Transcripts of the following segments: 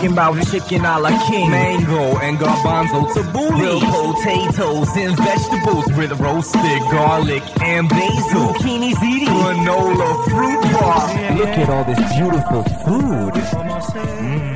talking about chicken a la king. Mango and garbanzo tabbouleh. Real potatoes and vegetables with roasted garlic and basil. Zucchini ziti. Granola fruit bar. Look at all this beautiful food.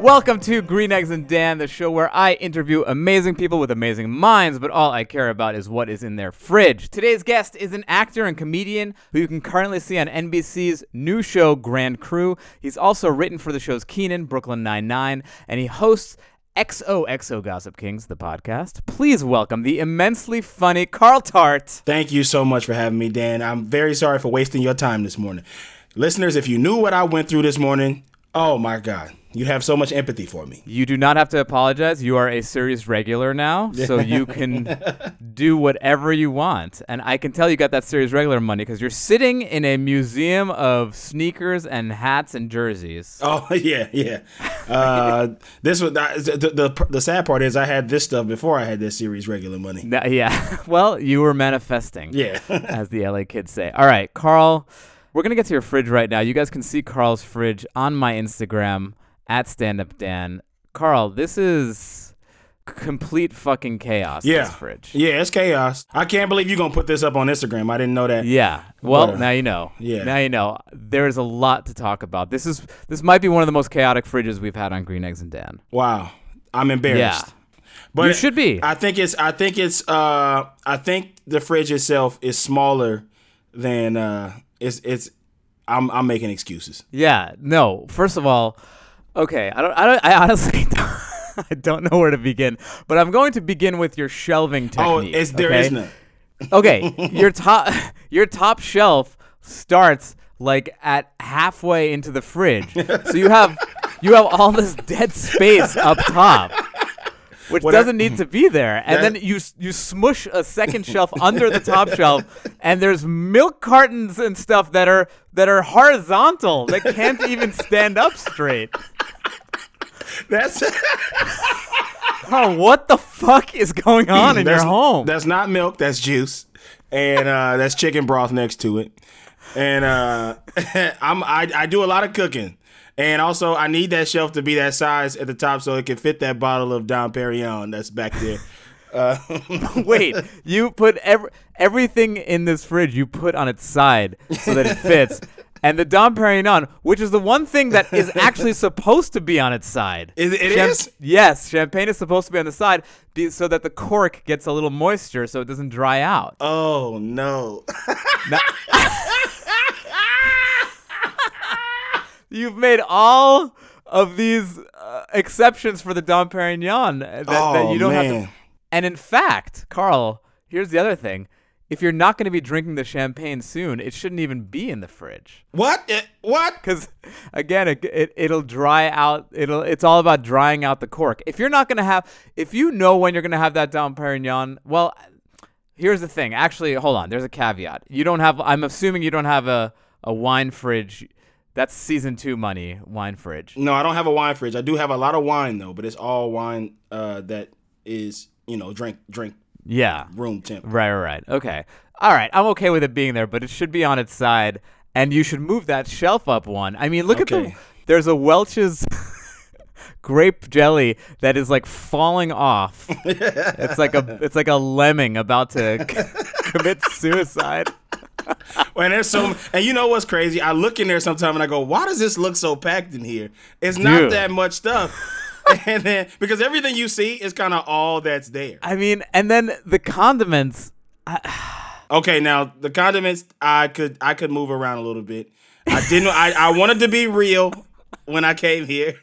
Welcome to Green Eggs and Dan, the show where I interview amazing people with amazing minds, but all I care about is what is in their fridge. Today's guest is an actor and comedian who you can currently see on NBC's new show, Grand Crew. He's also written for the shows Kenan, Brooklyn Nine-Nine, and he hosts XOXO Gossip Kings, the podcast. Please welcome the immensely funny Carl Tart. Thank you so much for having me, Dan. I'm very sorry for wasting your time this morning. Listeners, if you knew what I went through this morning, oh my God, you'd have so much empathy for me. You do not have to apologize. You are a series regular now, so you can do whatever you want. And I can tell you got that series regular money because you're sitting in a museum of sneakers and hats and jerseys. Oh yeah, yeah. Uh, this was the, the the sad part is I had this stuff before I had this series regular money. Yeah. Well, you were manifesting. Yeah. as the LA kids say. All right, Carl, we're going to get to your fridge right now. You guys can see Carl's fridge on my Instagram at Stand Up Dan. Carl, this is complete fucking chaos. Yeah. This fridge. Yeah, it's chaos. I can't believe you're gonna put this up on Instagram. I didn't know that. Yeah. Well, But, uh, now you know. yeah. Now you know. There's a lot to talk about. This is this might be one of the most chaotic fridges we've had on Green Eggs and Dan. Wow. I'm embarrassed. Yeah. But You should be. I think it's I think it's uh I think the fridge itself is smaller than uh it's it's I'm I'm making excuses. Yeah. No. First of all, okay. I don't. I don't. I honestly. Don't, I don't know where to begin, but I'm going to begin with your shelving Oh, technique. it's there okay? is none. Okay, your top your top shelf starts like at halfway into the fridge. So you have you have all this dead space up top. Which What doesn't need to be there, and then you you smush a second shelf under the top shelf, and there's milk cartons and stuff that are that are horizontal that can't even stand up straight. That's Oh, what the fuck is going on in your home? That's not milk, that's juice. And uh that's chicken broth next to it. And uh I'm I, I do a lot of cooking. And also I need that shelf to be that size at the top so it can fit that bottle of Dom Perignon that's back there. Uh, Wait, you put every, everything in this fridge you put on its side so that it fits. And the Dom Perignon, which is the one thing that is actually supposed to be on its side. Is it- it Champ- is? Yes, champagne is supposed to be on the side be, so that the cork gets a little moisture so it doesn't dry out. Oh no. You've made all of these uh, exceptions for the Dom Perignon that, that Oh, you don't have to. And in fact, Carl, here's the other thing. If you're not going to be drinking the champagne soon, it shouldn't even be in the fridge. what? Eh, What? Because again, it, it it'll dry out. It'll it's all about drying out the cork. If you're not gonna have, if you know when you're gonna have that Dom Perignon, well, here's the thing. Actually, hold on. There's a caveat. You don't have. I'm assuming you don't have a a wine fridge. That's season two money. Wine fridge. No, I don't have a wine fridge. I do have a lot of wine though, but it's all wine uh that is, you know, drink drink Yeah. room temp. Right, right, right. Okay. All right. I'm okay with it being there, but it should be on its side, and you should move that shelf up one. I mean, look at the. There's a Welch's grape jelly that is like falling off. it's like a it's like a lemming about to commit suicide. And there's so, and you know what's crazy? I look in there sometime and I go, "Why does this look so packed in here? It's not Dude. that much stuff." and then because everything you see is kind of all that's there. I mean, and then the condiments. Okay, now the condiments I could I could move around a little bit. I didn't. I I wanted to be real when I came here.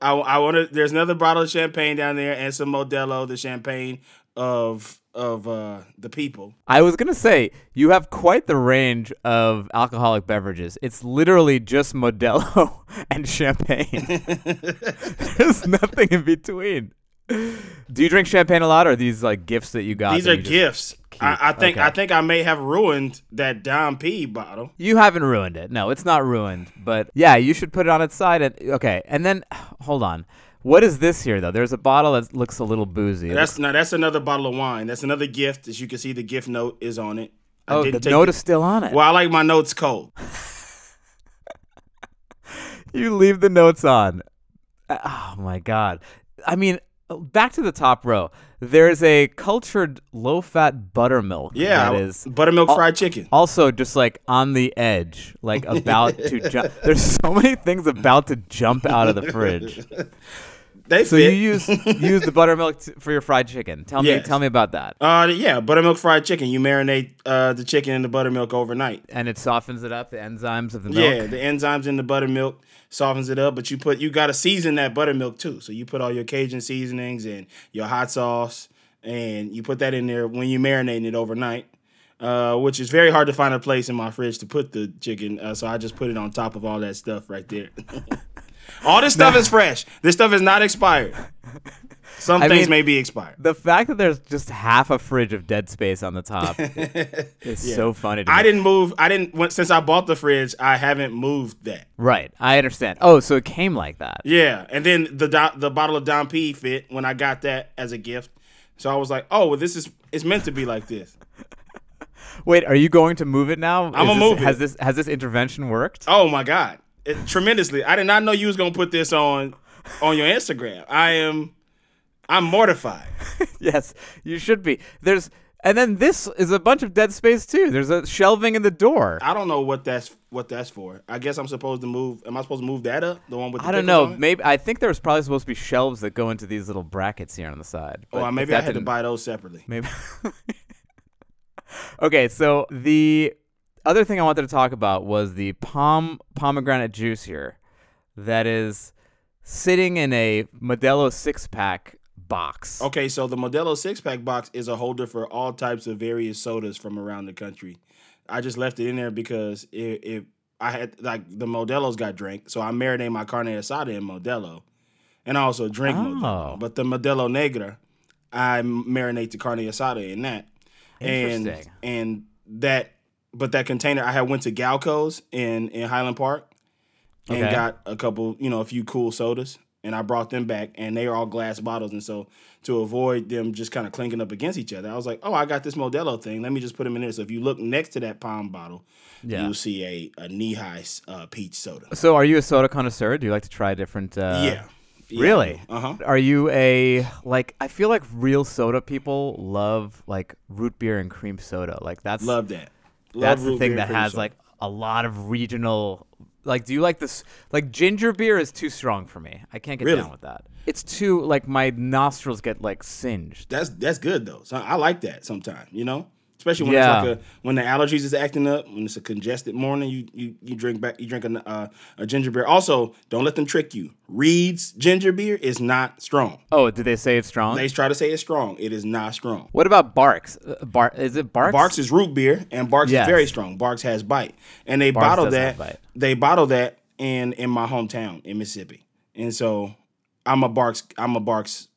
I I wanted. There's another bottle of champagne down there and some Modelo, the champagne of of uh the people. I was gonna say you have quite the range of alcoholic beverages. It's literally just Modelo and champagne. There's nothing in between. Do you drink champagne a lot, or are these like gifts that you got? These are gifts. I, I think Okay. I think I may have ruined that Dom P bottle. You haven't ruined it. No, it's not ruined. But yeah, you should put it on its side. And okay, and then hold on. What is this here though? There's a bottle that looks a little boozy. It That's now that's another bottle of wine. That's another gift. As you can see, the gift note is on it. I oh, the note it- is still on it. Well, I like my notes cold. You leave the notes on. Uh, oh my god. I mean, uh, back to the top row. There's a cultured low-fat buttermilk. Yeah, that is buttermilk al- fried chicken. Also, just like on the edge, like about to jump. There's so many things about to jump out of the fridge. They So fit. you use use the buttermilk t- for your fried chicken. Tell me, tell me about that. uh, yeah, buttermilk fried chicken. You marinate uh, the chicken in the buttermilk overnight. And it softens it up. The enzymes of the milk. Yeah, the enzymes in the buttermilk softens it up, but you put you got to season that buttermilk too. So you put all your Cajun seasonings and your hot sauce, and you put that in there when you marinating it overnight. Uh, which is very hard to find a place in my fridge to put the chicken, uh, so I just put it on top of all that stuff right there. all this stuff is fresh. This stuff is not expired. Some I things mean- may be expired. The fact that there's just half a fridge of dead space on the top is so funny. To me. I didn't move. I didn't since I bought the fridge. I haven't moved that. Right, I understand. Oh, so it came like that. Yeah, and then the the bottle of Dom P fit when I got that as a gift. So I was like, oh, well, this is it's meant to be like this. Wait, are you going to move it now? I'ma this- move it. Has this has this intervention worked? Oh my god, it, tremendously! I did not know you was gonna put this on on your Instagram. I am, I'm mortified. yes, you should be. There's and then this is a bunch of dead space too. There's a shelving in the door. I don't know what that's what that's for. I guess I'm supposed to move. Am I supposed to move that up? The one with the I don't know. Maybe I think there was probably supposed to be shelves that go into these little brackets here on the side. Oh, but if maybe I had to buy those separately. Maybe. okay, so the other thing I wanted to talk about was the palm pomegranate juice here, that is sitting in a Modelo six pack box. Okay, so the Modelo six pack box is a holder for all types of various sodas from around the country. I just left it in there because it, it I had like the Modelo's got drank, so I marinate my carne asada in Modelo, and I also drink Oh. Modelo. But the Modelo Negra, I marinate the carne asada in that, and and that. But that container, I had went to Galco's in in Highland Park, and Okay. got a couple, you know, a few cool sodas, and I brought them back, and they are all glass bottles, and so to avoid them just kind of clinking up against each other, I was like, oh, I got this Modelo thing, let me just put them in there. So if you look next to that palm bottle, Yeah. you'll see a a knee high uh, peach soda. So, are you a soda connoisseur? Do you like to try different? Uh, yeah. Really? Uh huh. Are you a like? I feel like real soda people love like root beer and cream soda. Like that's Love that. That's the thing that has like a lot of regional. Like, do you like this? Like, ginger beer is too strong for me. I can't get Really? down with that. It's too like my nostrils get like singed. That's that's good though. So I like that sometimes, you know. Especially when Yeah. it's like a when the allergies is acting up, when it's a congested morning, you you, you drink back you drink a, uh, a ginger beer. Also, don't let them trick you. Reed's ginger beer is not strong. Oh, did they say it's strong? They try to say it's strong. It is not strong. what about Barq's? Uh, Bar is it Barq's? Barq's is root beer, and Barq's Yes. is very strong. Barq's has bite, and they Barq's bottle that. They bottle that in in my hometown in Mississippi, and so I'm a Barq's I'm a Barq's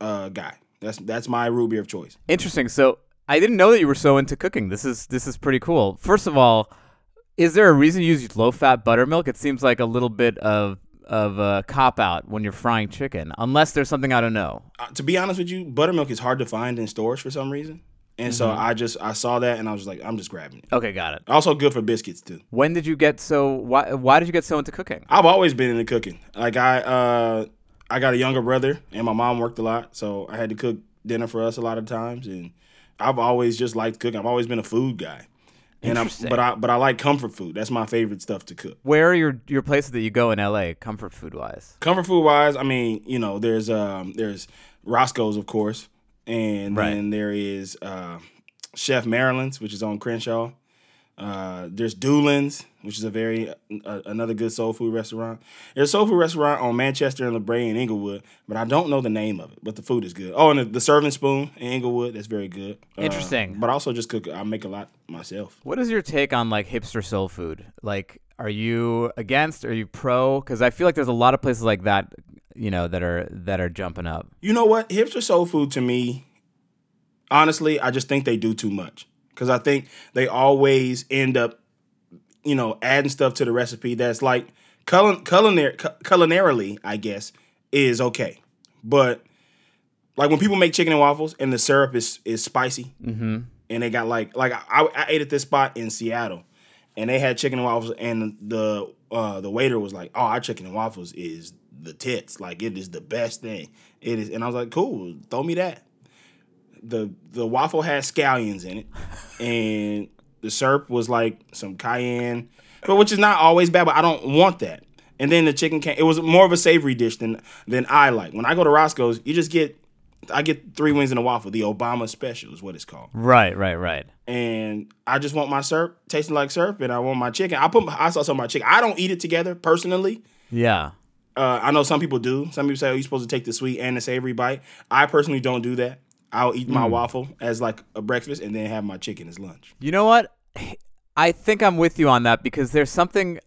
uh, guy. That's that's my root beer of choice. Interesting. So I didn't know that you were so into cooking. This is this is pretty cool. First of all, is there a reason you use low fat buttermilk? It seems like a little bit of of a cop out when you're frying chicken, unless there's something I don't know. Uh, to be honest with you, buttermilk is hard to find in stores for some reason, and so Mm-hmm. I just I saw that and I was like, I'm just grabbing it. Okay, got it. Also good for biscuits too. When did you get so? Why why did you get so into cooking? I've always been into cooking. Like I uh I got a younger brother and my mom worked a lot, so I had to cook dinner for us a lot of times and I've always just liked cooking. I've always been a food guy. And I'm but I but I like comfort food. That's my favorite stuff to cook. Where are your your places that you go in LA, comfort food wise? Comfort food wise, I mean, you know, there's um there's Roscoe's of course, and Right. then there is uh, Chef Marilyn's, which is on Crenshaw. Uh, there's Dulan's, which is a very uh, another good soul food restaurant. There's a soul food restaurant on Manchester and Brea in Inglewood, but I don't know the name of it. But the food is good. Oh, and the, the Serving Spoon in Inglewood, that's very good. Uh, Interesting. but I also just cook. I make a lot myself. What is your take on like hipster soul food? Like, are you against? Are you pro? Because I feel like there's a lot of places like that, you know, that are that are jumping up. You know what? Hipster soul food to me, honestly, I just think they do too much. Because I think they always end up, you know, adding stuff to the recipe that's like culin- culinar- cu- culinarily, I guess, is okay. But like when people make chicken and waffles and the syrup is is spicy, and they got like like I, I ate at this spot in Seattle, and they had chicken and waffles, and the uh, the waiter was like, "Oh, our chicken and waffles is the tits. Like it is the best thing. It is, and I was like, cool, throw me that. The the waffle had scallions in it, and the syrup was like some cayenne, but which is not always bad. But I don't want that. And then the chicken came. It was more of a savory dish than than I like. When I go to Roscoe's, you just get. I get three wings and a waffle. The Obama special is what it's called Right, right, right. and I just want my syrup tasting like syrup, and I want my chicken. I put my, I saw some of my chicken. I don't eat it together personally. Yeah. Uh, I know some people do. Some people say, "Oh, you're supposed to take the sweet and the savory bite." I personally don't do that. I'll eat my waffle as like a breakfast, and then have my chicken as lunch. You know what? I think I'm with you on that because there's something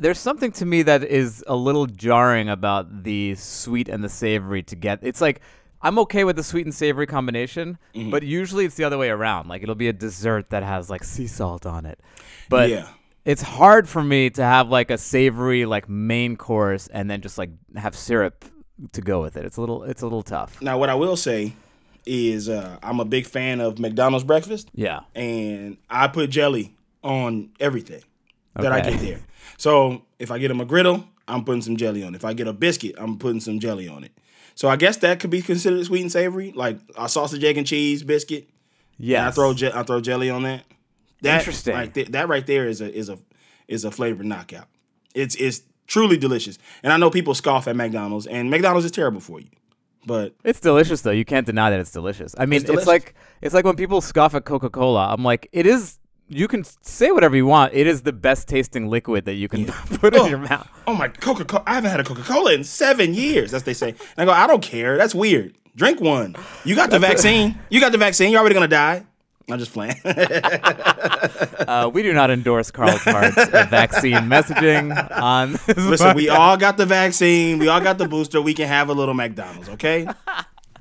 there's something to me that is a little jarring about the sweet and the savory to get. It's like I'm okay with the sweet and savory combination, Mm-hmm. but usually it's the other way around. Like it'll be a dessert that has like sea salt on it. But Yeah. it's hard for me to have like a savory like main course and then just like have syrup to go with it. It's a little it's a little tough. Now, what I will say is, uh, I'm a big fan of McDonald's breakfast, Yeah. and I put jelly on everything that I get there. So if I get a McGriddle, I'm putting some jelly on it. If I get a biscuit, I'm putting some jelly on it. So I guess that could be considered sweet and savory, like a sausage, egg, and cheese biscuit. Yeah. I throw je- I throw jelly on that. That Interesting. Right there, that right there is a is a is a flavor knockout. It's it's truly delicious. And I know people scoff at McDonald's, and McDonald's is terrible for you. But It's delicious though. You can't deny that it's delicious. I mean, It's it's, like it's like when people scoff at Coca-Cola. I'm like, it is. You can say whatever you want. It is the best tasting liquid that you can put in Oh. your mouth. oh my Coca Cola! I haven't had a Coca Cola in seven years. As they say. And I go, I don't care. That's weird. Drink one. You got the vaccine. You got the vaccine. You're already gonna die. I'm just playing. Uh, we do not endorse Carl Tart's uh, vaccine messaging on. Listen, we all got the vaccine. We all got the booster. We can have a little McDonald's, okay?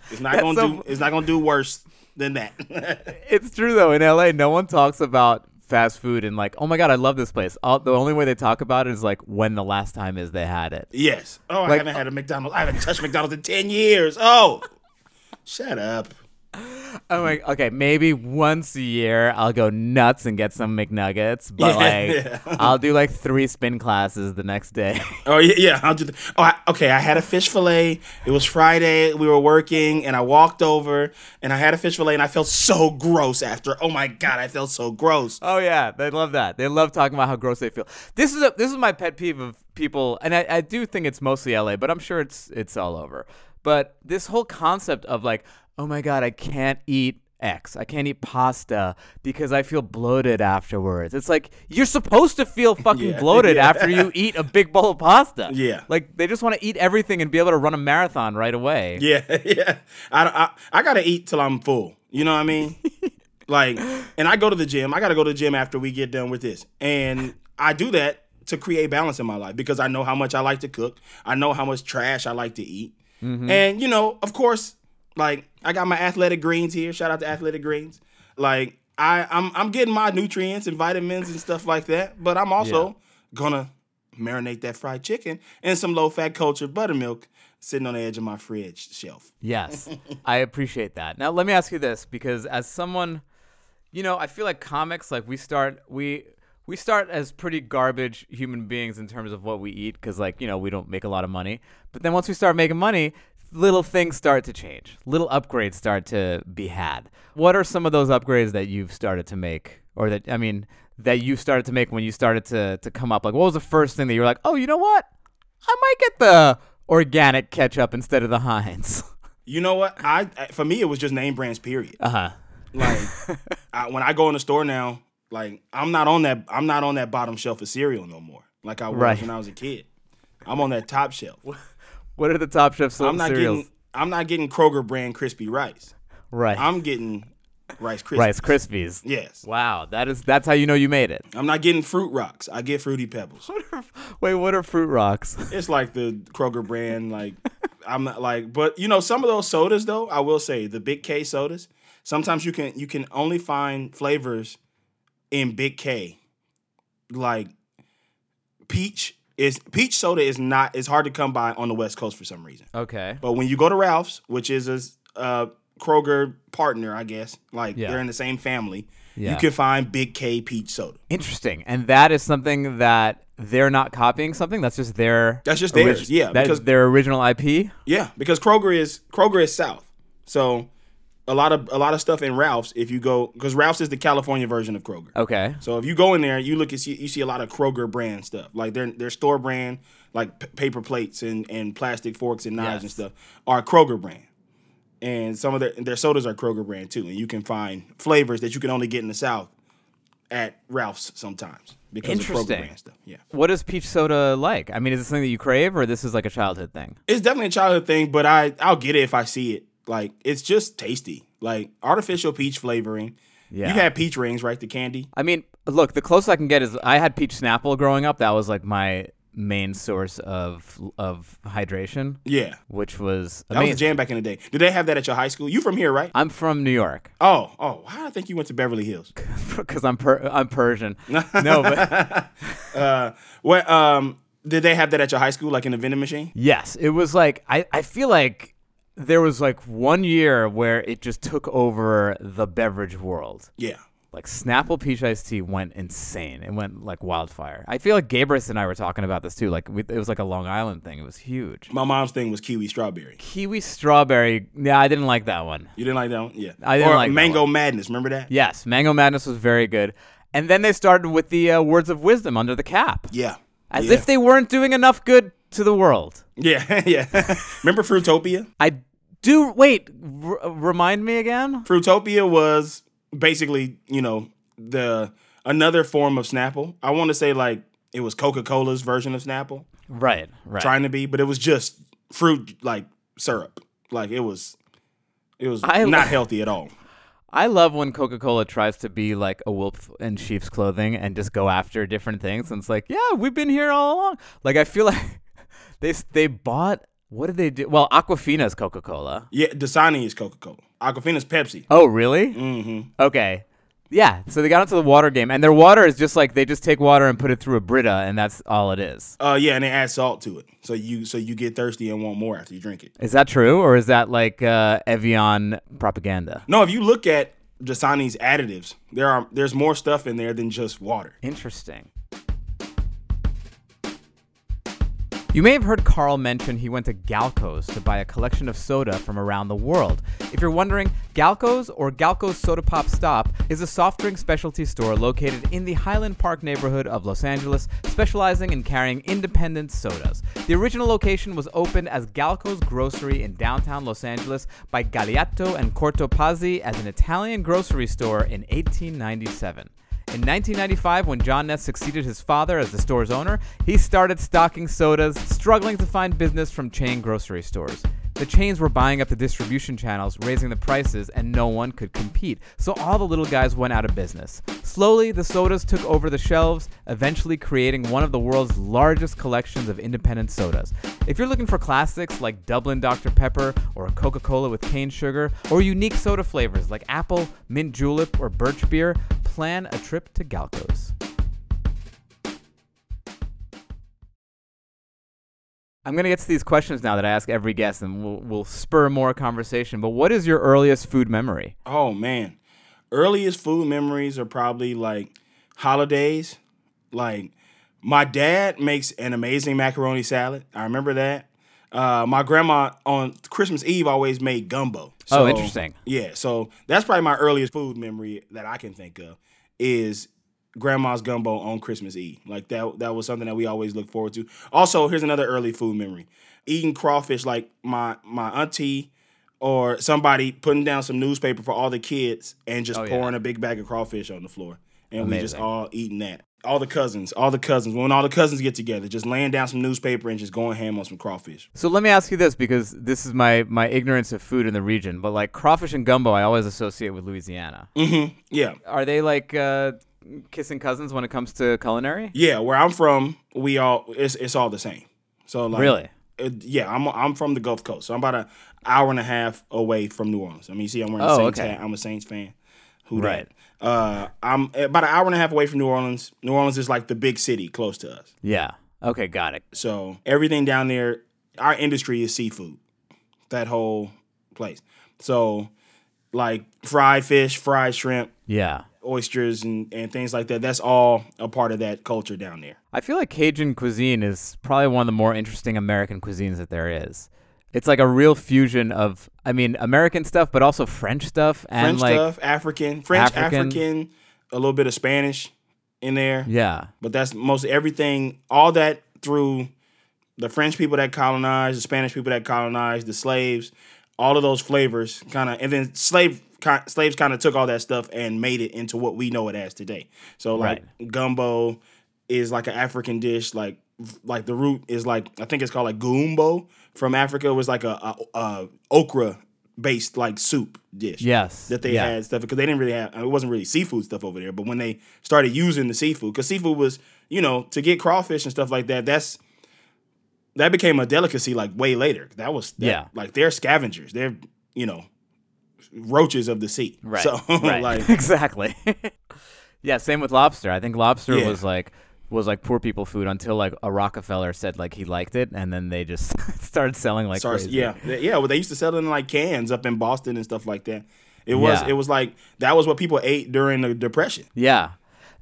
It's not gonna so- do. It's not gonna do worse than that. It's true though. In LA, no one talks about fast food and like, oh my god, I love this place. All, the only way they talk about it is like when the last time is they had it. yes. Oh, I haven't had a McDonald's. I haven't touched McDonald's in ten years. Oh, shut up. I'm like, okay, maybe once a year I'll go nuts and get some McNuggets, but Yeah. like I'll do like three spin classes the next day. Oh yeah, yeah. I'll do. The, oh, I, okay. I had a fish fillet. It was Friday. We were working, and I walked over, and I had a fish fillet, and I felt so gross after. Oh my god, I felt so gross. oh yeah, they love that. They love talking about how gross they feel. This is a this is my pet peeve of people, and I, I do think it's mostly LA, but I'm sure it's it's all over. But this whole concept of like, oh my god, I can't eat X. I can't eat pasta because I feel bloated afterwards. It's like you're supposed to feel fucking Yeah, bloated yeah. after you eat a big bowl of pasta. Yeah. Like they just want to eat everything and be able to run a marathon right away. Yeah, yeah. I, I I gotta eat till I'm full. You know what I mean? like, and I go to the gym. I gotta go to the gym after we get done with this, and I do that to create balance in my life because I know how much I like to cook. I know how much trash I like to eat, mm-hmm. and you know, of course, like I got my athletic greens here. Shout out to athletic greens. Like I I'm I'm getting my nutrients and vitamins and stuff like that, but I'm also gonna marinate that fried chicken in some low fat cultured buttermilk sitting on the edge of my fridge shelf. Yes, I appreciate that. Now let me ask you this, because as someone, you know, I feel like comics, like we start, we we start as pretty garbage human beings in terms of what we eat, because like you know we don't make a lot of money. But then once we start making money, little things start to change. Little upgrades start to be had. What are some of those upgrades that you've started to make, or that I mean, that you started to make when you started to to come up? Like, what was the first thing that you were like, oh, you know what? I might get the organic ketchup instead of the Heinz. You know what? I I- for me it was just name brands. Period. Uh huh. Like I, when I go in the store now, like I'm not on that. I'm not on that bottom shelf of cereal no more. Like I was Right. when I was a kid. I'm on that top shelf. What are the top chef I'm not cereals? getting. I'm not getting Kroger brand crispy rice. right. I'm getting Rice Krispies. Rice Krispies. Yes. Wow, that is that's how you know you made it. I'm not getting Fruit Rocks. I get Fruity Pebbles. Wait, what are Fruit Rocks? It's like the Kroger brand. Like I'm not like, but you know, some of those sodas though, I will say the Big K sodas. Sometimes you can you can only find flavors in Big K. Like peach is peach soda is not is hard to come by on the West Coast for some reason. Okay. But when you go to Ralph's, which is a uh, Kroger partner, I guess. Like Yeah. they're in the same family. Yeah. You can find Big K peach soda. Interesting. And that is something that they're not copying something. That's just their. That's just theirs, yeah, That's because- their original IP. Yeah, because Kroger is Kroger is South. So a lot of a lot of stuff in Ralph's. If you go, because Ralph's is the California version of Kroger. Okay. So if you go in there, you look and see you see a lot of Kroger brand stuff, like their their store brand, like p- paper plates and and plastic forks and knives and stuff, are Kroger brand. And some of their their sodas are Kroger brand too, and you can find flavors that you can only get in the South at Ralph's sometimes because of Kroger Interesting. brand stuff. Yeah, What is peach soda like? I mean, is this something that you crave, or this is like a childhood thing? it's definitely a childhood thing, but I I'll get it if I see it. Like it's just tasty, like artificial peach flavoring. Yeah. You had peach rings, right? The candy. I mean, look, the closest I can get is I had peach Snapple growing up. That was like my main source of of hydration, Yeah, which was that was a jam back in the day. Did they have that at your high school? You from here, right? I'm from New York Oh, oh, how did I think you went to Beverly Hills? because I'm per- I'm Persian. no, but Uh, what um did they have that at your high school, like in the vending machine? yes, it was like I I feel like there was like one year where it just took over the beverage world. Yeah. Like Snapple peach iced tea went insane. It went like wildfire. I feel like Gabrus and I were talking about this too. Like we, it was like a Long Island thing. It was huge. My mom's thing was kiwi strawberry. Kiwi strawberry. Yeah, I didn't like that one. You didn't like that one? Yeah. I didn't or like that Mango. Madness, remember that? Yes, Mango Madness was very good. And then they started with the uh, words of wisdom under the cap, Yeah. as yeah. if they weren't doing enough good to the world. Yeah, yeah. remember Fruitopia? I do. Wait, r- remind me again. Fruitopia was basically, you know, the another form of Snapple. I want to say like it was Coca-Cola's version of Snapple, Right, right. trying to be, but it was just fruit like syrup. Like it was it was I- not healthy at all. I love when Coca Cola tries to be like a wolf in sheep's clothing and just go after different things. And it's like, yeah, we've been here all along. Like I feel like they they bought. What did they do? Well, Aquafina's Coca Cola. Yeah, Dasani is Coca-Cola. Aquafina's Pepsi. Oh, really? Mm-hmm. Okay. Yeah. So they got into the water game, and their water is just like they just take water and put it through a Brita, and that's all it is. Uh, yeah, and they add salt to it, so you so you get thirsty and want more after you drink it. Is that true, or is that like uh, Evian propaganda? No, if you look at Dasani's additives, there are there's more stuff in there than just water. Interesting. You may have heard Carl mention he went to Galco's to buy a collection of soda from around the world. If you're wondering, Galco's or Galco's Soda Pop Stop is a soft drink specialty store located in the Highland Park neighborhood of Los Angeles, specializing in carrying independent sodas. The original location was opened as Galco's Grocery in downtown Los Angeles by Galeotto and Cortopazzi as an Italian grocery store in 1897. In 1995, when John Ness succeeded his father as the store's owner, he started stocking sodas, struggling to find business from chain grocery stores. The chains were buying up the distribution channels, raising the prices, and no one could compete, so all the little guys went out of business. Slowly, the sodas took over the shelves, eventually creating one of the world's largest collections of independent sodas. If you're looking for classics like Dublin Dr. Pepper or Coca Cola with cane sugar, or unique soda flavors like apple, mint julep, or birch beer, plan a trip to Galco's. I'm gonna get to these questions now that I ask every guest, and we'll, we'll spur more conversation. But what is your earliest food memory? Oh man, earliest food memories are probably like holidays. Like my dad makes an amazing macaroni salad. I remember that. Uh, my grandma on Christmas Eve always made gumbo. Oh, interesting. Yeah, so that's probably my earliest food memory that I can think of is grandma's gumbo on Christmas Eve. Like that that was something that we always look forward to. Also, here's another early food memory. Eating crawfish like my my auntie or somebody putting down some newspaper for all the kids and just Oh, yeah. pouring a big bag of crawfish on the floor. And we just all eating that. All the cousins, all the cousins, when all the cousins get together, just laying down some newspaper and just going ham on some crawfish. So let me ask you this, because this is my my ignorance of food in the region. But like crawfish and gumbo, I always associate with Louisiana. Mm-hmm. Yeah. Are they like uh, kissing cousins when it comes to culinary? Yeah, where I'm from, we all it's it's all the same. So like Really? it- yeah, I'm I'm from the Gulf Coast, so I'm about an hour and a half away from New Orleans. I mean, you see, I'm wearing a Oh, Saints okay. hat. I'm a Saints fan. Who Right. that? Uh, I'm about an hour and a half away from New Orleans. New Orleans is like the big city close to us. Yeah. Okay, got it. So everything down there, our industry is seafood. That whole place. So like fried fish, fried shrimp, Yeah. Oysters, and, and things like that. That's all a part of that culture down there. I feel like Cajun cuisine is probably one of the more interesting American cuisines that there is. It's like a real fusion of, I mean, American stuff, but also French stuff and French like, stuff, African, French, African. African, a little bit of Spanish in there. yeah, But that's most everything, all that through the French people that colonized, the Spanish people that colonized, the slaves, all of those flavors kind of, and then slave slaves kind of took all that stuff and made it into what we know it as today. So like gumbo is like an African dish, like like the root is like I think it's called like gumbo from Africa. It was like a, a, a okra based like soup dish yes, that they yeah. had stuff because they didn't really have it wasn't really seafood stuff over there but when they started using the seafood because seafood was you know to get crawfish and stuff like that that's that became a delicacy like way later that was that- Yeah. like they're scavengers they're you know roaches of the sea Right. so right. like exactly. yeah, same with lobster. I think lobster Yeah. was like was like poor people food until like a Rockefeller said like he liked it and then they just started selling like starts- crazy. yeah yeah well they used to sell it in like cans up in boston and stuff like that it was Yeah. it was like that was what people ate during the depression Yeah.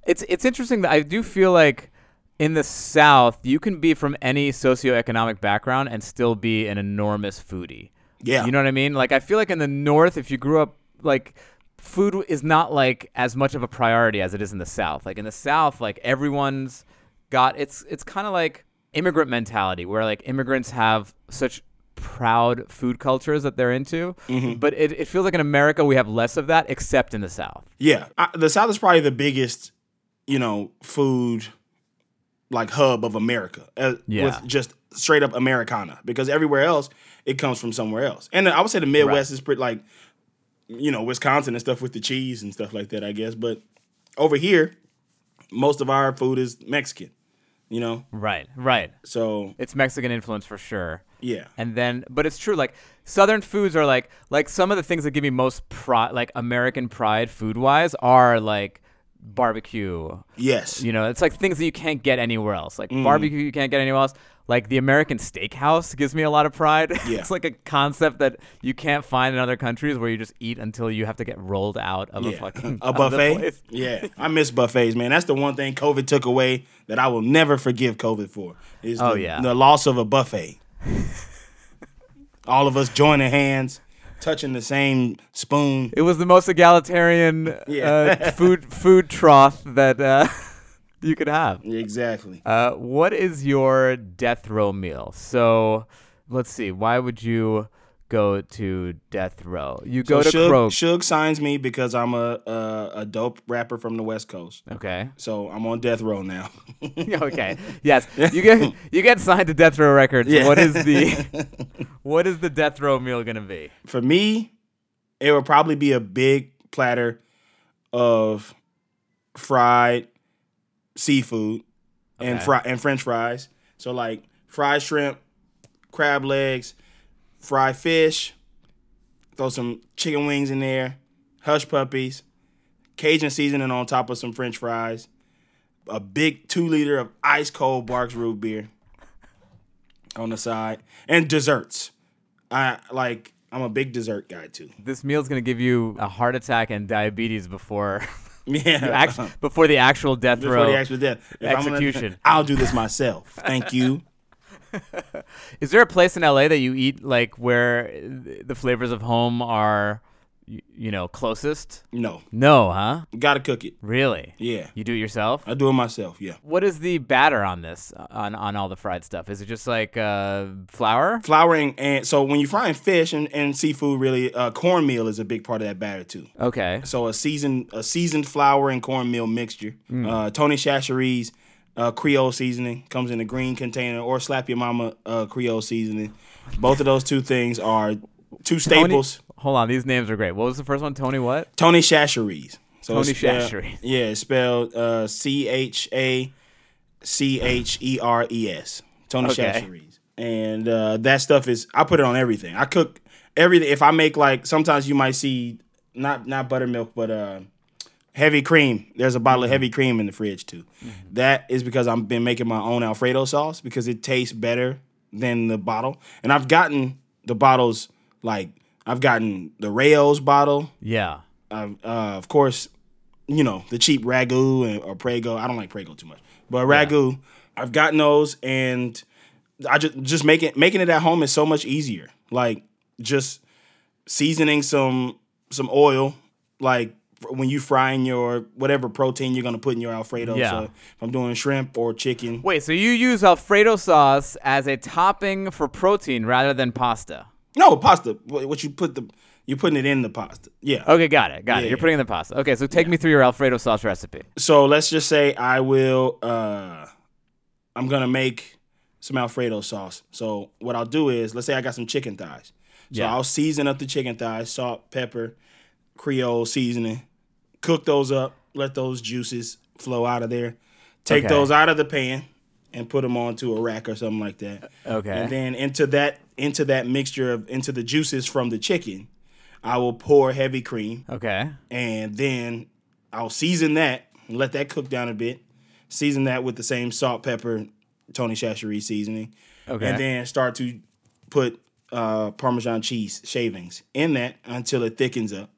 It's it's interesting that I do feel like in the South you can be from any socioeconomic background and still be an enormous foodie. Yeah You know what I mean? Like I feel like in the North if you grew up like food is not like as much of a priority as it is in the South. Like in the South like everyone's got it's it's kind of like immigrant mentality where like immigrants have such proud food cultures that they're into. Mm-hmm. But it, it feels like in America we have less of that except in the South. Yeah, I, the South is probably the biggest, you know, food like hub of America. Uh, Yeah. with just straight up Americana because everywhere else it comes from somewhere else. And I would say the Midwest is pretty like, you know, Wisconsin and stuff with the cheese and stuff like that. I guess, but over here, most of our food is Mexican. You know, Right, right. so It's Mexican influence for sure. yeah, And then, but it's true. Like Southern foods are like like some of the things that give me most pride, like American pride, food wise, are like barbecue. yes, You know, it's like things that you can't get anywhere else. Mm. Like barbecue, you can't get anywhere else. Like the American steakhouse gives me a lot of pride. Yeah. it's like a concept that you can't find in other countries where you just eat until you have to get rolled out of a fucking a buffet. Yeah, I miss buffets, man. That's the one thing COVID took away that I will never forgive COVID for. Is Oh, the, yeah. the loss of a buffet. All of us joining hands, touching the same spoon. It was the most egalitarian Yeah. uh, food food trough that uh, you could have. Exactly. Uh, what is your death row meal? So, let's see. Why would you go to death row? You go to Suge, Croak. Suge signs me because I'm a, a a dope rapper from the West Coast. Okay. So I'm on death row now. okay. Yes. You get you get signed to Death Row Records. Yeah. What is the what is the death row meal gonna be? For me, it would probably be a big platter of fried seafood and Okay. fry and French fries. So like fried shrimp, crab legs, fried fish. Throw some chicken wings in there, hush puppies, Cajun seasoning on top of some French fries, a big two liter of ice cold Barq's root beer on the side, and desserts. I like. I'm a big dessert guy too. This meal's gonna give you a heart attack and diabetes before Yeah. act, before the actual death Before row. the actual death. If execution. I'll do this myself. Thank you. Is there a place in LA that you eat like where the flavors of home are, you know, closest? No, No, huh? gotta cook it. Really? Yeah, You do it yourself? I do it myself. Yeah, What is the batter on this on on all the fried stuff? Is it just like uh, flour? flouring and so when you're frying fish and, and seafood, really, uh, cornmeal is a big part of that batter too. Okay. So a seasoned a seasoned flour and cornmeal mixture. Uh, Tony Chachere's uh, Creole seasoning comes in a green container, or Slap Your Mama uh, Creole seasoning. Both of those two things are two Tony- staples. hold on, these names are great. What was the first one? Tony what? Tony Chachere's. So Tony it's. Yeah, it's spelled uh, C H A C H E R E S. Tony Okay. And uh, that stuff is I put it on everything. I cook everything. If I make like sometimes you might see not not buttermilk, but uh, heavy cream. There's a bottle of heavy cream in the fridge too. That is because I've been making my own Alfredo sauce because it tastes better than the bottle. And I've gotten the bottles like I've gotten the Rao's bottle. Yeah. Uh, uh, of course, you know the cheap ragu or prego. I don't like prego too much, but ragu. I've gotten those, and I just just making making it at home is so much easier. Like just seasoning some some oil, like when you frying your whatever protein you're gonna put in your Alfredo. Yeah. So if I'm doing shrimp or chicken, Wait, so you use Alfredo sauce as a topping for protein rather than pasta? no pasta. What you put the you're putting it in the pasta. Yeah. Okay, got it. Got it. You're yeah. putting in the pasta. Okay, so take me through your Alfredo sauce recipe. So let's just say I will. uh I'm gonna make some Alfredo sauce. So what I'll do is, let's say I got some chicken thighs. So Yeah. I'll season up the chicken thighs, salt, pepper, Creole seasoning. Cook those up. Let those juices flow out of there. Take Okay. those out of the pan and put them onto a rack or something like that. Okay. And then into that into that mixture of into the juices from the chicken, I will pour heavy cream Okay. and then I'll season that and let that cook down a bit. Season that with the same salt, pepper, Tony Chachere seasoning, Okay. and then start to put uh, Parmesan cheese shavings in that until it thickens up.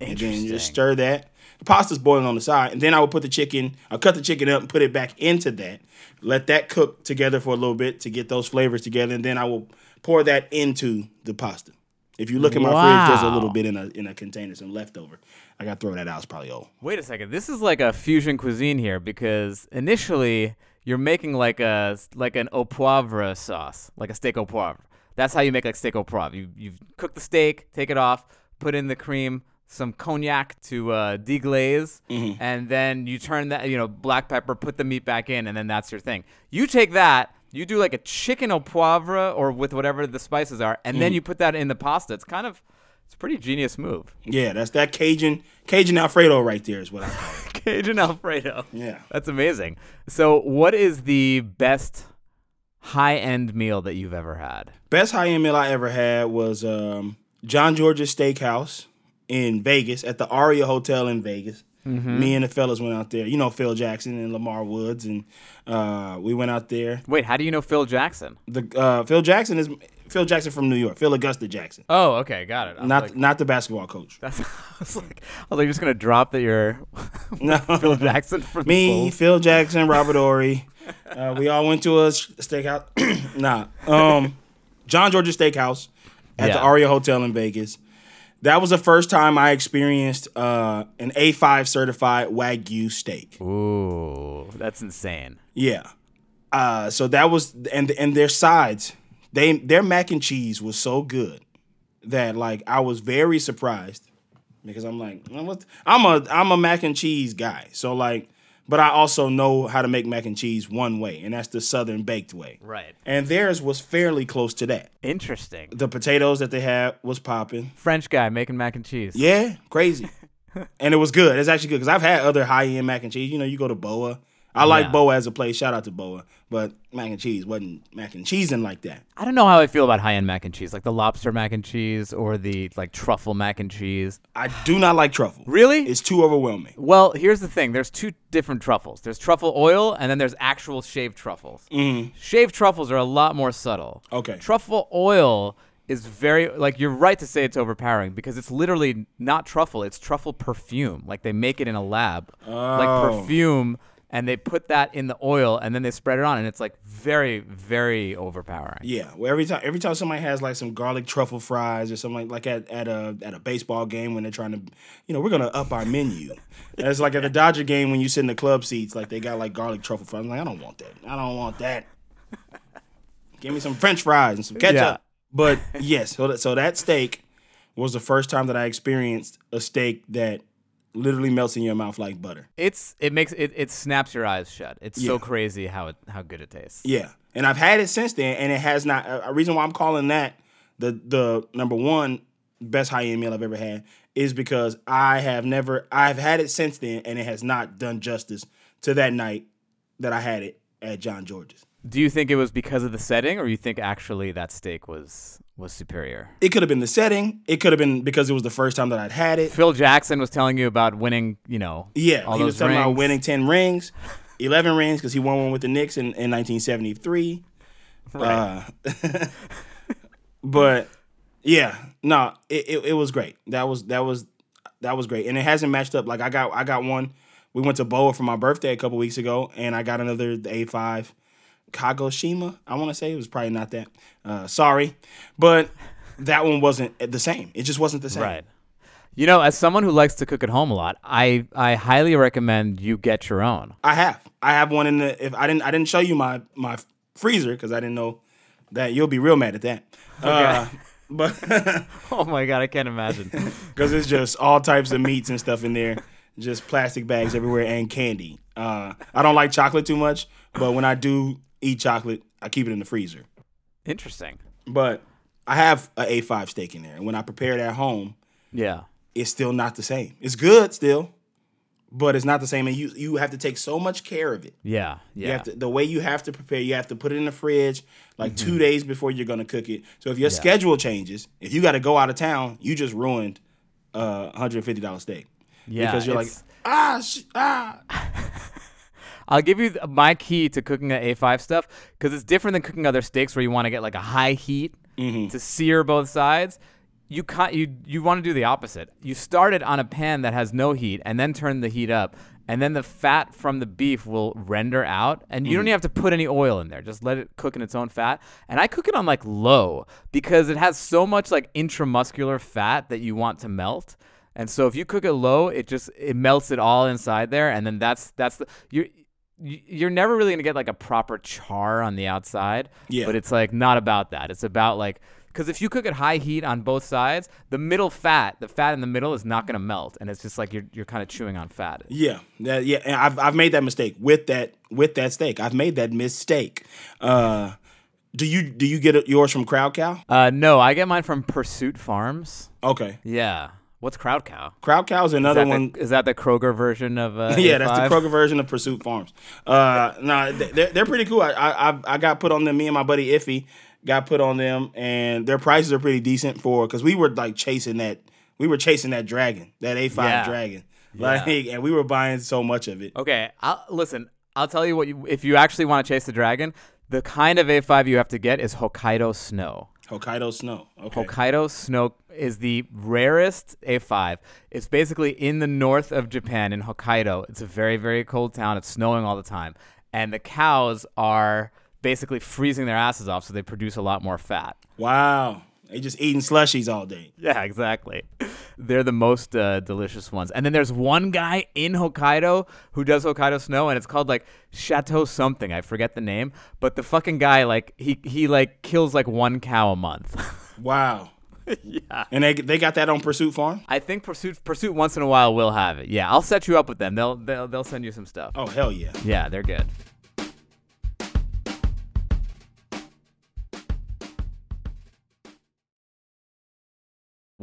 And then you just stir that. Pasta's boiling on the side, and then I will put the chicken. I'll cut the chicken up and put it back into that. Let that cook together for a little bit to get those flavors together, and then I will pour that into the pasta. If you look in my fridge, there's a little bit in a in a container, some leftover. I gotta throw that out. It's probably old. Wait a second. This is like a fusion cuisine here because initially you're making like a like an au poivre sauce, like a steak au poivre. That's how you make like steak au poivre. You you cook the steak, take it off, put in the cream, some cognac to uh, deglaze, Mm-hmm. and then you turn that you know black pepper, put the meat back in, and then that's your thing. You take that. You do like a chicken au poivre or with whatever the spices are, and Mm. then you put that in the pasta. It's kind of it's a pretty genius move. Yeah, that's that Cajun Cajun Alfredo right there is what I call it. Cajun Alfredo. Yeah. That's amazing. So, what is the best high end meal that you've ever had? Best high end meal I ever had was um, Jean Georges Steakhouse in Vegas at the Aria Hotel in Vegas. Mm-hmm. Me and the fellas went out there. You know Phil Jackson and Lamar Woods, and uh, we went out there. Wait, how do you know Phil Jackson? The uh, Phil Jackson is Phil Jackson from New York. Phil Augusta Jackson, Oh, okay, got it. I was not like, not the basketball coach. that's, I was like, I was like, just gonna drop that you're No. Phil Jackson from Me? Phil Jackson, Robert Ory. Uh, we all went to a steakhouse. nah. Um, Jean Georges Steakhouse at the Aria Hotel in Vegas. That was the first time I experienced uh, an A5 certified Wagyu steak. Ooh, that's insane. Yeah. Uh, so that was and and their sides, they their mac and cheese was so good that like I was very surprised because I'm like I'm a I'm a mac and cheese guy. So like, but I also know how to make mac and cheese one way, and that's the southern baked way. Right. And theirs was fairly close to that. Interesting. The potatoes that they had was popping. French guy making mac and cheese. Yeah, crazy. and it was good. It's actually good because I've had other high end mac and cheese. You know, you go to Boa. I like Yeah. Boa as a place. Shout out to Boa. But mac and cheese wasn't mac and cheesing like that. I don't know how I feel about high end mac and cheese, like the lobster mac and cheese or the like truffle mac and cheese. I do not like truffle. Really? It's too overwhelming. Well, here's the thing. There's two different truffles. There's truffle oil, and then there's actual shaved truffles. Mm-hmm. Shaved truffles are a lot more subtle. Okay. Truffle oil is very like you're right to say it's overpowering because it's literally not truffle. It's truffle perfume. Like they make it in a lab, like Oh. perfume, and they put that in the oil, and then they spread it on, and it's like very, very overpowering. Yeah. Well, every time every time somebody has like some garlic truffle fries or something like, like at, at a at a baseball game when they're trying to, you know, we're gonna up our menu. It's like at a Dodger game when you sit in the club seats, like they got like garlic truffle fries. I'm like, I don't want that. I don't want that. Give me some French fries and some ketchup. Yeah. But yes, so that, so that steak was the first time that I experienced a steak that literally melts in your mouth like butter. It's it makes it it snaps your eyes shut. It's so crazy how it how good it tastes. Yeah, and I've had it since then, and it has not. A a reason why I'm calling that the the number one best high end meal I've ever had is because I have never. I've had it since then, and it has not done justice to that night that I had it at Jean Georges. Do you think it was because of the setting, or you think actually that steak was was superior? It could have been the setting. It could have been because it was the first time that I'd had it. Phil Jackson was telling you about winning, you know, Yeah, all he was talking about winning ten rings, eleven rings because he won one with the Knicks in, in 1973. Uh, but Yeah, no, it, it, it was great. That was that was that was great, and it hasn't matched up. Like I got I got one. We went to Boa for my birthday a couple weeks ago, and I got another A five, Kagoshima. I want to say it was probably not that. Uh, sorry, but that one wasn't the same. It just wasn't the same. Right. You know, as someone who likes to cook at home a lot, I I highly recommend you get your own. I have I have one in the. If I didn't I didn't show you my my freezer because I didn't know that you'll be real mad at that. Uh, but Oh my god, I can't imagine. because it's just all types of meats and stuff in there, just plastic bags everywhere and candy. Uh, I don't like chocolate too much, but when I do eat chocolate, I keep it in the freezer. Interesting. But I have a A5 steak in there, and when I prepare it at home, Yeah. it's still not the same. It's good still, but it's not the same, and you you have to take so much care of it. Yeah. You Yeah. have to the way you have to prepare. You have to put it in the fridge like two days before you're gonna cook it. So if your schedule changes, if you got to go out of town, you just ruined uh, 150 dollar steak. Yeah, because you're like ah sh- ah. I'll give you my key to cooking at A5 stuff because it's different than cooking other steaks where you want to get like a high heat Mm-hmm. to sear both sides. You can't. You you want to do the opposite. You start it on a pan that has no heat, and then turn the heat up, and then the fat from the beef will render out, and Mm. you don't even have to put any oil in there. Just let it cook in its own fat. And I cook it on like low because it has so much like intramuscular fat that you want to melt. And so if you cook it low, it just it melts it all inside there, and then that's that's the you're you- you're never really gonna get like a proper char on the outside. Yeah. But it's like not about that. It's about like because if you cook at high heat on both sides, the middle fat, the fat in the middle, is not gonna melt, and it's just like you're you're kind of chewing on fat. Yeah, that, yeah. And I've I've made that mistake with that with that steak. I've made that mistake. Uh, do you do you get yours from Crowd Cow? Uh, no, I get mine from Pursuit Farms. Okay, Yeah. What's Crowd Cow? Crowd Cow is another one. the, is that the Kroger version of? Uh, yeah, that's the Kroger version of Pursuit Farms. Uh, no, they're, they're pretty cool. I, I I- got put on them. Me and my buddy Iffy got put on them, and their prices are pretty decent for because we were like chasing that. We were chasing that dragon, that A five Yeah. dragon, like, and we were buying so much of it. Okay, I'll, listen. I'll tell you what. You, if you actually want to chase the dragon, the kind of A5 you have to get is Hokkaido Snow. Hokkaido snow. Okay. Hokkaido Snow is the rarest A5. It's basically in the north of Japan in Hokkaido. It's a very very cold town. It's snowing all the time, and the cows are basically freezing their asses off, so they produce a lot more fat. Wow, they just eating slushies all day. Yeah, exactly. They're the most uh, delicious ones. And then there's one guy in Hokkaido who does Hokkaido snow, and it's called like Chateau something. I forget the name, but the fucking guy like he he like kills like one cow a month. Wow. yeah. And they they got that on Pursuit Farm. I think Pursuit Pursuit once in a while will have it. Yeah, I'll set you up with them. They'll they'll they'll send you some stuff. Oh hell yeah. Yeah, they're good.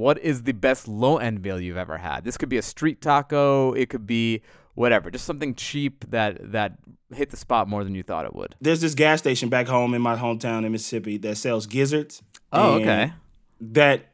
What is the best low end meal you've ever had? This could be a street taco. It could be whatever, just something cheap that that hit the spot more than you thought it would. There's this gas station back home in my hometown in Mississippi that sells gizzards. Oh, okay. That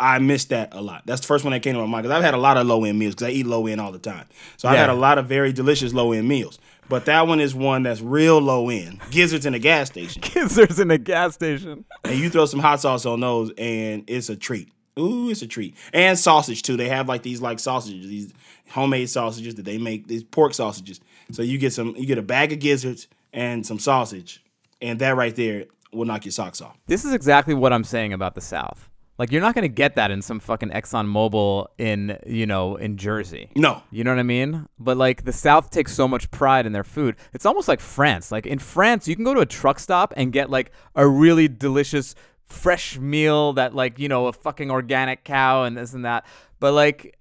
I miss that a lot. That's the first one that came to my mind because I've had a lot of low end meals because I eat low end all the time. So I've had a lot of very delicious low end meals. But that one is one that's real low end. Gizzards in a gas station. Gizzards in a gas station. and you throw some hot sauce on those, and it's a treat. Ooh, it's a treat. And sausage too. They have like these like sausages, these homemade sausages that they make. These pork sausages. So you get some, you get a bag of gizzards and some sausage, and that right there will knock your socks off. This is exactly what I'm saying about the South. Like you're not gonna get that in some fucking Exxon Mobil in you know in Jersey. No, You know what I mean? But like the South takes so much pride in their food. It's almost like France. Like in France, you can go to a truck stop and get like a really delicious fresh meal that like, you know, a fucking organic cow and this and that. But like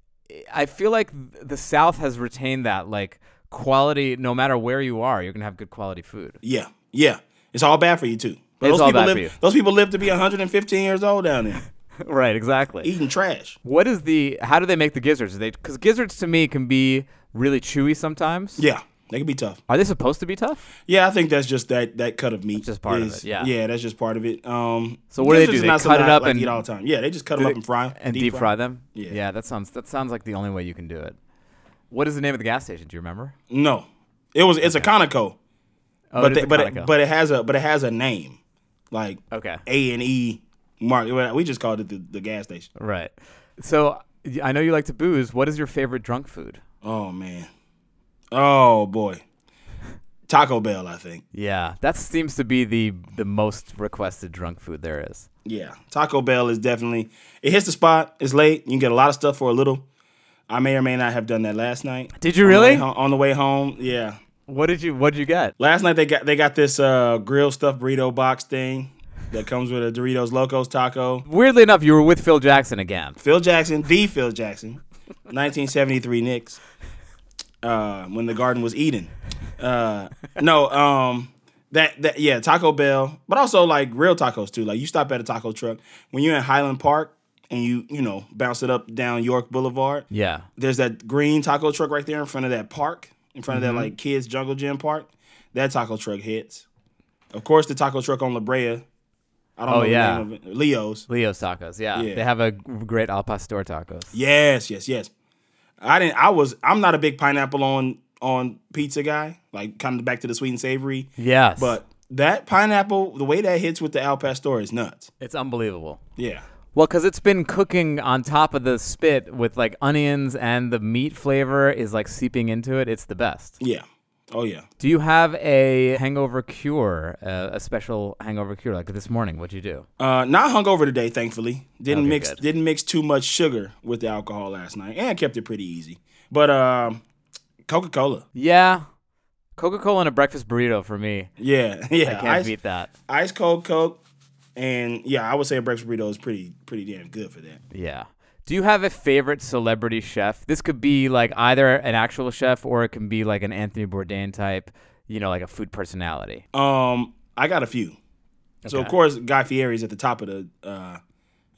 I feel like the South has retained that like quality no matter where you are, you're going to have good quality food. yeah, yeah. It's all bad for you too. But It's those all people bad live. for you. Those people live to be 115 years old down there, right, exactly. eating trash. What is the how do they make the gizzards? They cuz gizzards to me can be really chewy sometimes. Yeah, they can be tough. Are they supposed to be tough? Yeah, I think that's just that that cut of meat. just part of it, yeah. yeah, that's just part of it. Um, So what do they do? They not cut it up like and- eat all the time. Yeah, they just cut them up and fry 'em, and deep, fry them. Yeah. yeah, that sounds that sounds like the only way you can do it. What is the name of the gas station? Do you remember? No, it was it's a Conoco, Oh, but it they, but Conoco. it, but it has a but it has a name like okay. A and E Mark, we just called it the, the gas station. Right. So I know you like to booze. What is your favorite drunk food? Oh man. Oh boy. Taco Bell, I think. Yeah, that seems to be the the most requested drunk food there is. Yeah, Taco Bell is definitely it hits the spot. It's late. You can get a lot of stuff for a little. I may or may not have done that last night. Did you On the way really? On the way home, yeah. What did you What did you get? Last night they got they got this uh, grilled stuffed burrito box thing that comes with a Doritos Locos taco. Weirdly enough, you were with Phil Jackson again. Phil Jackson, the Phil Jackson, 1973 Knicks, uh, when the Garden was Eden. Uh, no, um, that that yeah, Taco Bell, but also like real tacos too. Like you stop at a taco truck when you're in Highland Park and you you know bounce it up down York Boulevard. Yeah. There's that green taco truck right there in front of that park, in front of Mm-hmm. that like kids jungle gym park. That taco truck hits. Of course, the taco truck on La Brea. I don't Oh, know yeah. the name of it. Leo's. Leo's tacos. Yeah. Yeah. They have a great al pastor tacos. Yes, yes, yes. I didn't. I was. I'm not a big pineapple on on pizza guy. Like kind of back to the sweet and savory. Yes. But that pineapple, the way that hits with the al pastor is nuts. it's unbelievable. Yeah. Well, because it's been cooking on top of the spit with like onions and the meat flavor is like seeping into it. It's the best. Yeah. Oh yeah. Do you have a hangover cure, uh, a special hangover cure like this morning? What'd you do? Uh, not hungover today, thankfully. Didn't Okay, mix good. didn't mix too much sugar with the alcohol last night, and kept it pretty easy. But um, Coca Cola. Yeah. Coca Cola and a breakfast burrito for me. Yeah, yeah. I can't ice, beat that. ice cold Coke, and yeah, I would say a breakfast burrito is pretty pretty damn good for that. Yeah. Do you have a favorite celebrity chef? This could be like either an actual chef or it can be like an Anthony Bourdain type, you know, like a food personality. Um, I got a few. So of course, Guy Fieri is at the top of the uh,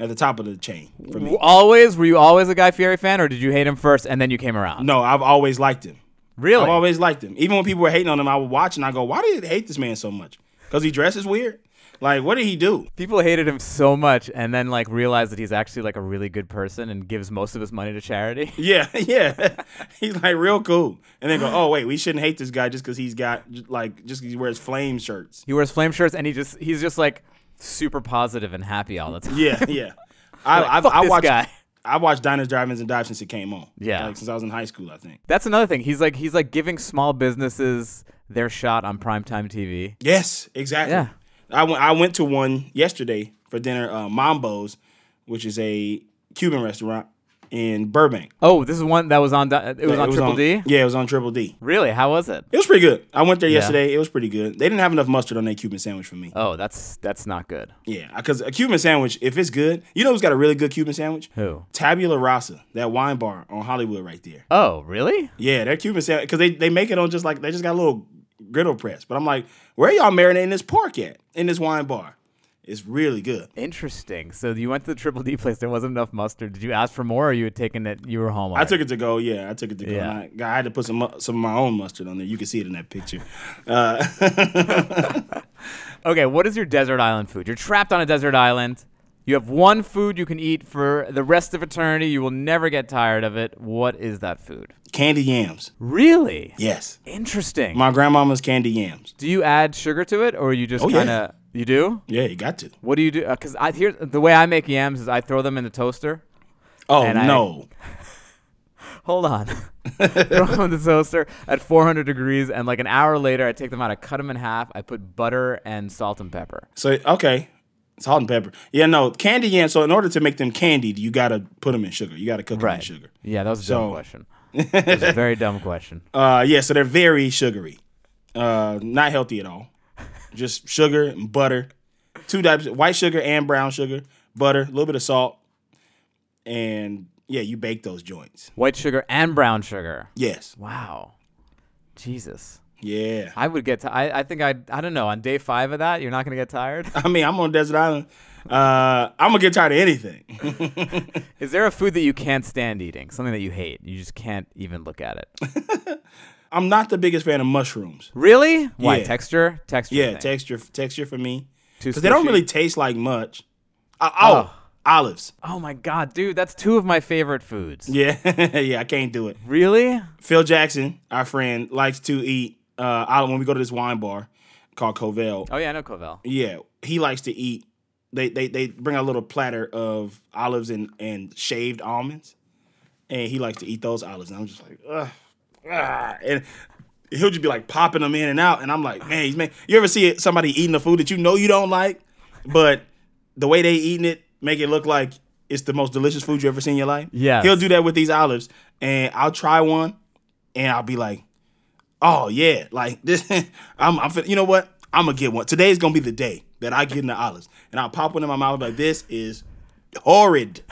at the top of the chain for me. Always? Were you always a Guy Fieri fan or did you hate him first and then you came around? No, I've always liked him. Really? I've always liked him. Even when people were hating on him, I would watch and I go, "Why do you hate this man so much? Because he dresses weird? Like, what did he do? People hated him so much and then like realized that he's actually like a really good person and gives most of his money to charity. Yeah, yeah. he's like real cool. And then go, oh wait, we shouldn't hate this guy just because he's got like just he wears flame shirts. He wears flame shirts and he just he's just like super positive and happy all the time. Yeah, yeah. I Like, I've, I this watched guy. I watched Diners, Drive-ins, and Dives since it came on. Yeah. like since I was in high school, I think. That's another thing. He's like he's like giving small businesses their shot on primetime TV. Yes, exactly. Yeah. I went I went to one yesterday for dinner, uh, Mambo's, which is a Cuban restaurant in Burbank. Oh, this is one that was on. It was on Triple D. Yeah, it was on Triple D. Really? How was it? It was pretty good. I went there Yeah. yesterday. It was pretty good. They didn't have enough mustard on their Cuban sandwich for me. Oh, that's that's not good. Yeah, because a Cuban sandwich, if it's good, you know who's got a really good Cuban sandwich? Who? Tabula Rasa, that wine bar on Hollywood right there. Oh, really? Yeah, their Cuban sandwich because they, they make it on just like they just got a little griddle press. But I'm like, where y'all marinating this pork at in this wine bar? It's really good. Interesting. So you went to the Triple D place. There wasn't enough mustard. Did you ask for more, or you had taken it? You were home. I took it to go. Yeah, I took it to go. Yeah. I, I had to put some some of my own mustard on there. You can see it in that picture. Uh, Okay, what is your desert island food? You're trapped on a desert island. You have one food you can eat for the rest of eternity. You will never get tired of it. What is that food? candy yams. Really? Yes, Interesting. my grandmama's candy yams. do you add sugar to it, or you just Oh, kind of you do? Yeah, you got to. What do you do? Uh, because I here the way I make yams is I throw them in the toaster. Oh And I- no. Hold on. throw them in the toaster at 400 degrees, and like an hour later, I take them out. I cut them in half. I put butter and salt and pepper. So okay, salt and pepper. Yeah, no candy yams. So in order to make them candied, you got to put them in sugar. You got to cook them in Right. sugar. Yeah, that was a dumb So- question. It was a very dumb question. Uh, yeah, so they're very sugary. Uh, not healthy at all. Just sugar and butter. Two types: white sugar and brown sugar. Butter, a little bit of salt, and yeah, you bake those joints. White sugar and brown sugar. Yes. Wow. Jesus. Yeah. I would get. T- I I think I. I don't know. On day five of that, you're not gonna get tired. I mean, I'm on desert island. Uh, I'm gonna get tired of anything. Is there a food that you can't stand eating? Something that you hate? You just can't even look at it. I'm not the biggest fan of mushrooms. Really? Why? Yeah. Texture? Texture? Yeah, thing. texture, texture for me because they don't really taste like much. Uh, oh, Oh. olives. Oh my god, dude, that's two of my favorite foods. Yeah, yeah, I can't do it. Really? Phil Jackson, our friend, likes to eat uh olive when we go to this wine bar called Covell. Oh yeah, I know Covell. Yeah, he likes to eat they they they bring a little platter of olives and and shaved almonds, and he likes to eat those olives. And I'm just like, ugh, ah. and he'll just be like popping them in and out, and I'm like, man, he's man. You ever see somebody eating the food that you know you don't like, but the way they eating it make it look like it's the most delicious food you ever seen in your life? Yeah, he'll do that with these olives, and I'll try one, and I'll be like, oh yeah, like this. I'm, I'm, you know what? I'm gonna get one. Today's gonna be the day that I get in the olives, and I'll pop one in my mouth like this is horrid.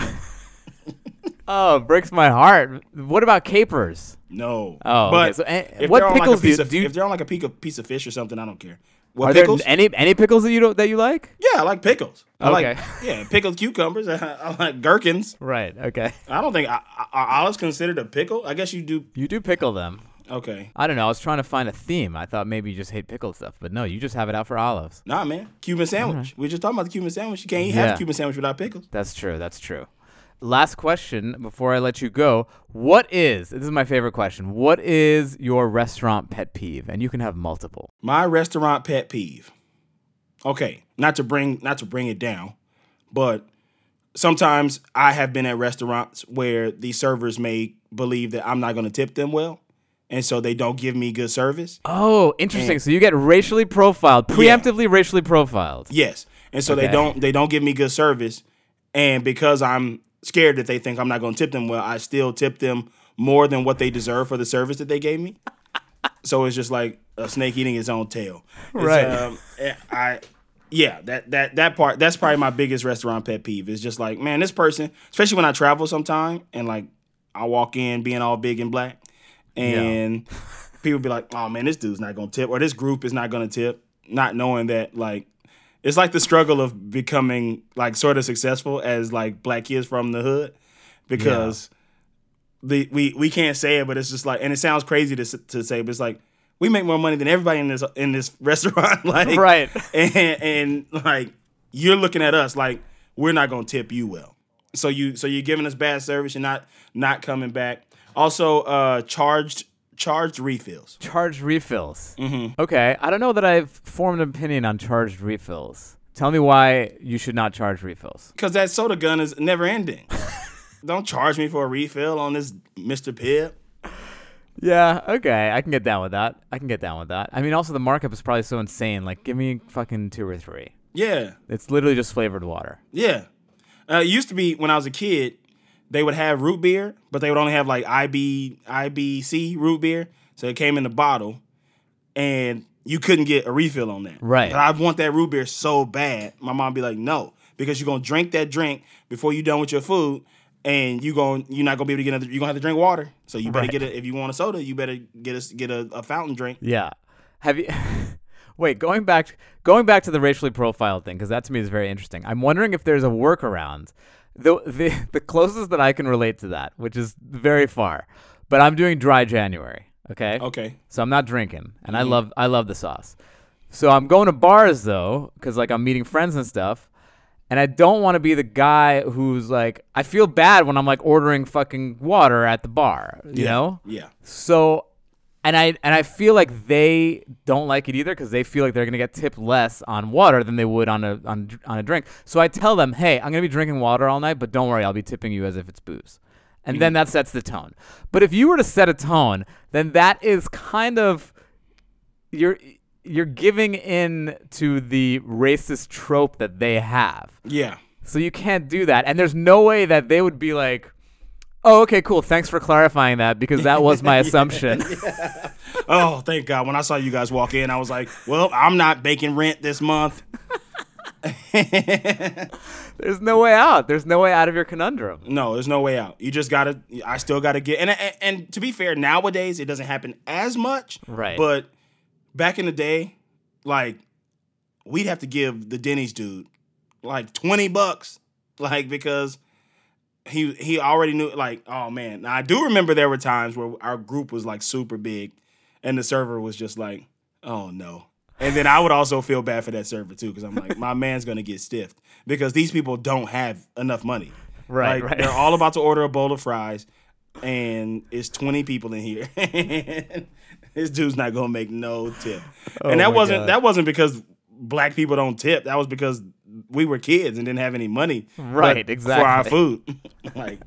Oh, it breaks my heart. What about capers? No. Oh, okay. but So, eh, if what they're on like pickles do of, do you- if they're on like a piece of, piece of fish or something, I don't care. What Are pickles? there any any pickles that you don't that you like? yeah, I like pickles. I like Okay. yeah, pickled cucumbers. I like gherkins. Right. Okay. I don't think I, I, are olives considered a pickle. I guess you do. You do pickle them. Okay. I don't know. I was trying to find a theme. I thought maybe you just hate pickled stuff, but no, you just have it out for olives. Nah, man. Cuban sandwich. We were just talking about the Cuban sandwich. You can't eat Yeah. have a Cuban sandwich without pickles. That's true. That's true. Last question before I let you go. What is, this is my favorite question. What is your restaurant pet peeve? And you can have multiple. My restaurant pet peeve. Okay, not to bring not to bring it down, but sometimes I have been at restaurants where the servers may believe that I'm not going to tip them well, and so they don't give me good service. Oh, interesting. so you get racially profiled, preemptively racially profiled. Yes, and so they don't they don't give me good service, and because I'm scared that they think I'm not going to tip them well, I still tip them more than what they deserve for the service that they gave me. so it's just like a snake eating its own tail. It's, Right. Um, eh, I. Yeah, that that that part that's probably my biggest restaurant pet peeve. Is just like, man, this person, especially when I travel sometime and like I walk in being all big and black, and people be like, "Oh man, this dude's not gonna tip," or "This group is not gonna tip," not knowing that like it's like the struggle of becoming like sort of successful as like black kids from the hood because the we we can't say it, but it's just like, and it sounds crazy to to say, but it's like we make more money than everybody in this in this restaurant, like Right. and and like you're looking at us like we're not gonna tip you well. So you so you're giving us bad service. You're not not coming back. Also, uh, charged charged refills. Charged refills. Mm-hmm. Okay. I don't know that I've formed an opinion on charged refills. Tell me why you should not charge refills. Cause that soda gun is never ending. Don't charge me for a refill on this Mr. Pibb. Yeah, okay. I can get down with that. I can get down with that. I mean, also, the markup is probably so insane. Like, give me fucking two or three. Yeah, It's literally just flavored water. yeah. Uh, it used to be when I was a kid, they would have root beer, but they would only have like IB IBC root beer, so it came in the bottle, and you couldn't get a refill on that. Right. But I want that root beer so bad. My mom be like, no, because you're gonna drink that drink before you're done with your food. And you going you're not gonna be able to get another. You're gonna have to drink water. So you better Right. get it if you want a soda. You better get a get a, a fountain drink. Yeah. Have you? Wait, going back, going back to the racially profiled thing, because that to me is very interesting. I'm wondering if there's a workaround. The, the the closest that I can relate to that, which is very far, but I'm doing dry January. Okay. Okay. So I'm not drinking, and I mm-hmm. love I love the sauce. So I'm going to bars though, because like I'm meeting friends and stuff, and I don't want to be the guy who's like I feel bad when I'm like ordering fucking water at the bar, you Yeah. know. Yeah. So, and I and I feel like they don't like it either because they feel like they're gonna get tipped less on water than they would on a on on a drink. So I tell them, hey, I'm gonna be drinking water all night, but don't worry, I'll be tipping you as if it's booze. And then that sets the tone. But if you were to set a tone, then that is kind of you're you're giving in to the racist trope that they have. Yeah. So you can't do that. And there's no way that they would be like, oh, okay, cool. Thanks for clarifying that because that was my assumption. Oh, thank God. When I saw you guys walk in, I was like, well, I'm not baking rent this month. There's no way out. There's no way out of your conundrum. No, there's no way out. You just gotta. I still gotta get. And, and and to be fair, nowadays it doesn't happen as much. Right. But back in the day, like we'd have to give the Denny's dude like twenty bucks, like because he he already knew. Like, oh man, now I do remember there were times where our group was like super big, and the server was just like, oh no. And then I would also feel bad for that server too, because I'm like, my man's gonna get stiffed because these people don't have enough money. Right, Like, right. They're all about to order a bowl of fries, and it's 20 people in here. this dude's not gonna make no tip. and oh that Oh wasn't God. that wasn't because black people don't tip. That was because we were kids and didn't have any money, Right, Exactly for our food. like,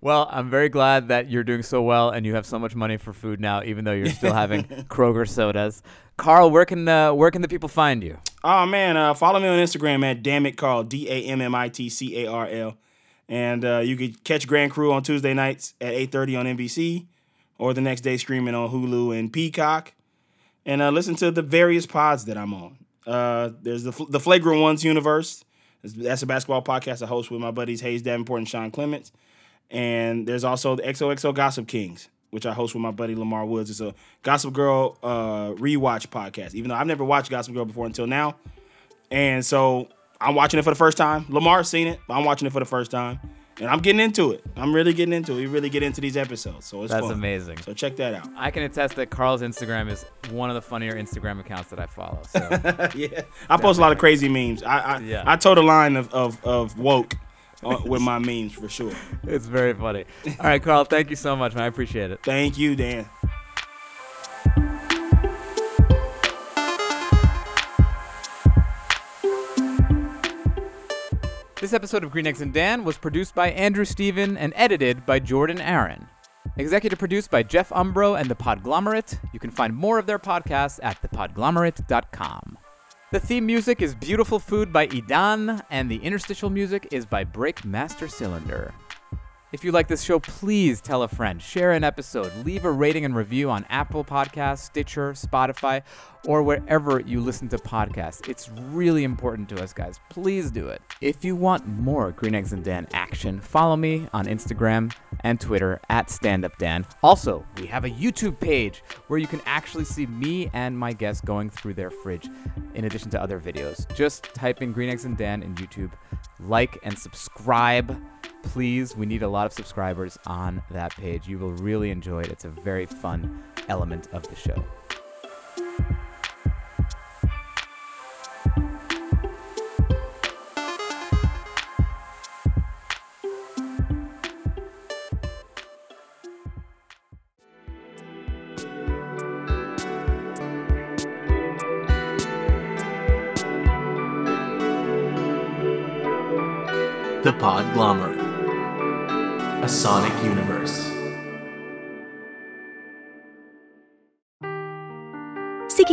Well, I'm very glad that you're doing so well and you have so much money for food now, even though you're still having Kroger sodas. Carl, where can uh, where can the people find you? oh man, uh, follow me on Instagram at damn it Carl D A M M I T C A R L, and uh, you could catch Grand Crew on Tuesday nights at eight thirty on NBC, or the next day streaming on Hulu and Peacock, and uh, listen to the various pods that I'm on. Uh, there's the the Flagrant Ones universe. That's a basketball podcast I host with my buddies Hayes Davenport and Sean Clements. And there's also the XOXO Gossip Kings, which I host with my buddy Lamar Woods. It's a Gossip Girl uh, rewatch podcast, even though I've never watched Gossip Girl before until now. And so I'm watching it for the first time. Lamar's seen it, but I'm watching it for the first time. And I'm getting into it. I'm really getting into it. We really get into these episodes. So it's That's fun. amazing. So check that out. I can attest that Carl's Instagram is one of the funnier Instagram accounts that I follow. So yeah, I post a lot of crazy memes. I I, Yeah. I told a line of of, of woke with my memes for sure. it's very funny. All right, Carl, thank you so much, man. I appreciate it. Thank you, Dan. This episode of Green Eggs and Dan was produced by Andrew Steven and edited by Jordan Aaron. Executive produced by Jeff Umbro and The Podglomerate. You can find more of their podcasts at thepodglomerate.com. The theme music is Beautiful Food by Idan, and the interstitial music is by Breakmaster Cylinder. If you like this show, please tell a friend, share an episode, leave a rating and review on Apple Podcasts, Stitcher, Spotify, or wherever you listen to podcasts. It's really important to us, guys. Please do it. If you want more Green Eggs and Dan action, follow me on Instagram and Twitter at StandUpDan. Also, we have a YouTube page where you can actually see me and my guests going through their fridge in addition to other videos. Just type in Green Eggs and Dan in YouTube, like and subscribe please we need a lot of subscribers on that page. You will really enjoy it. It's a very fun element of the show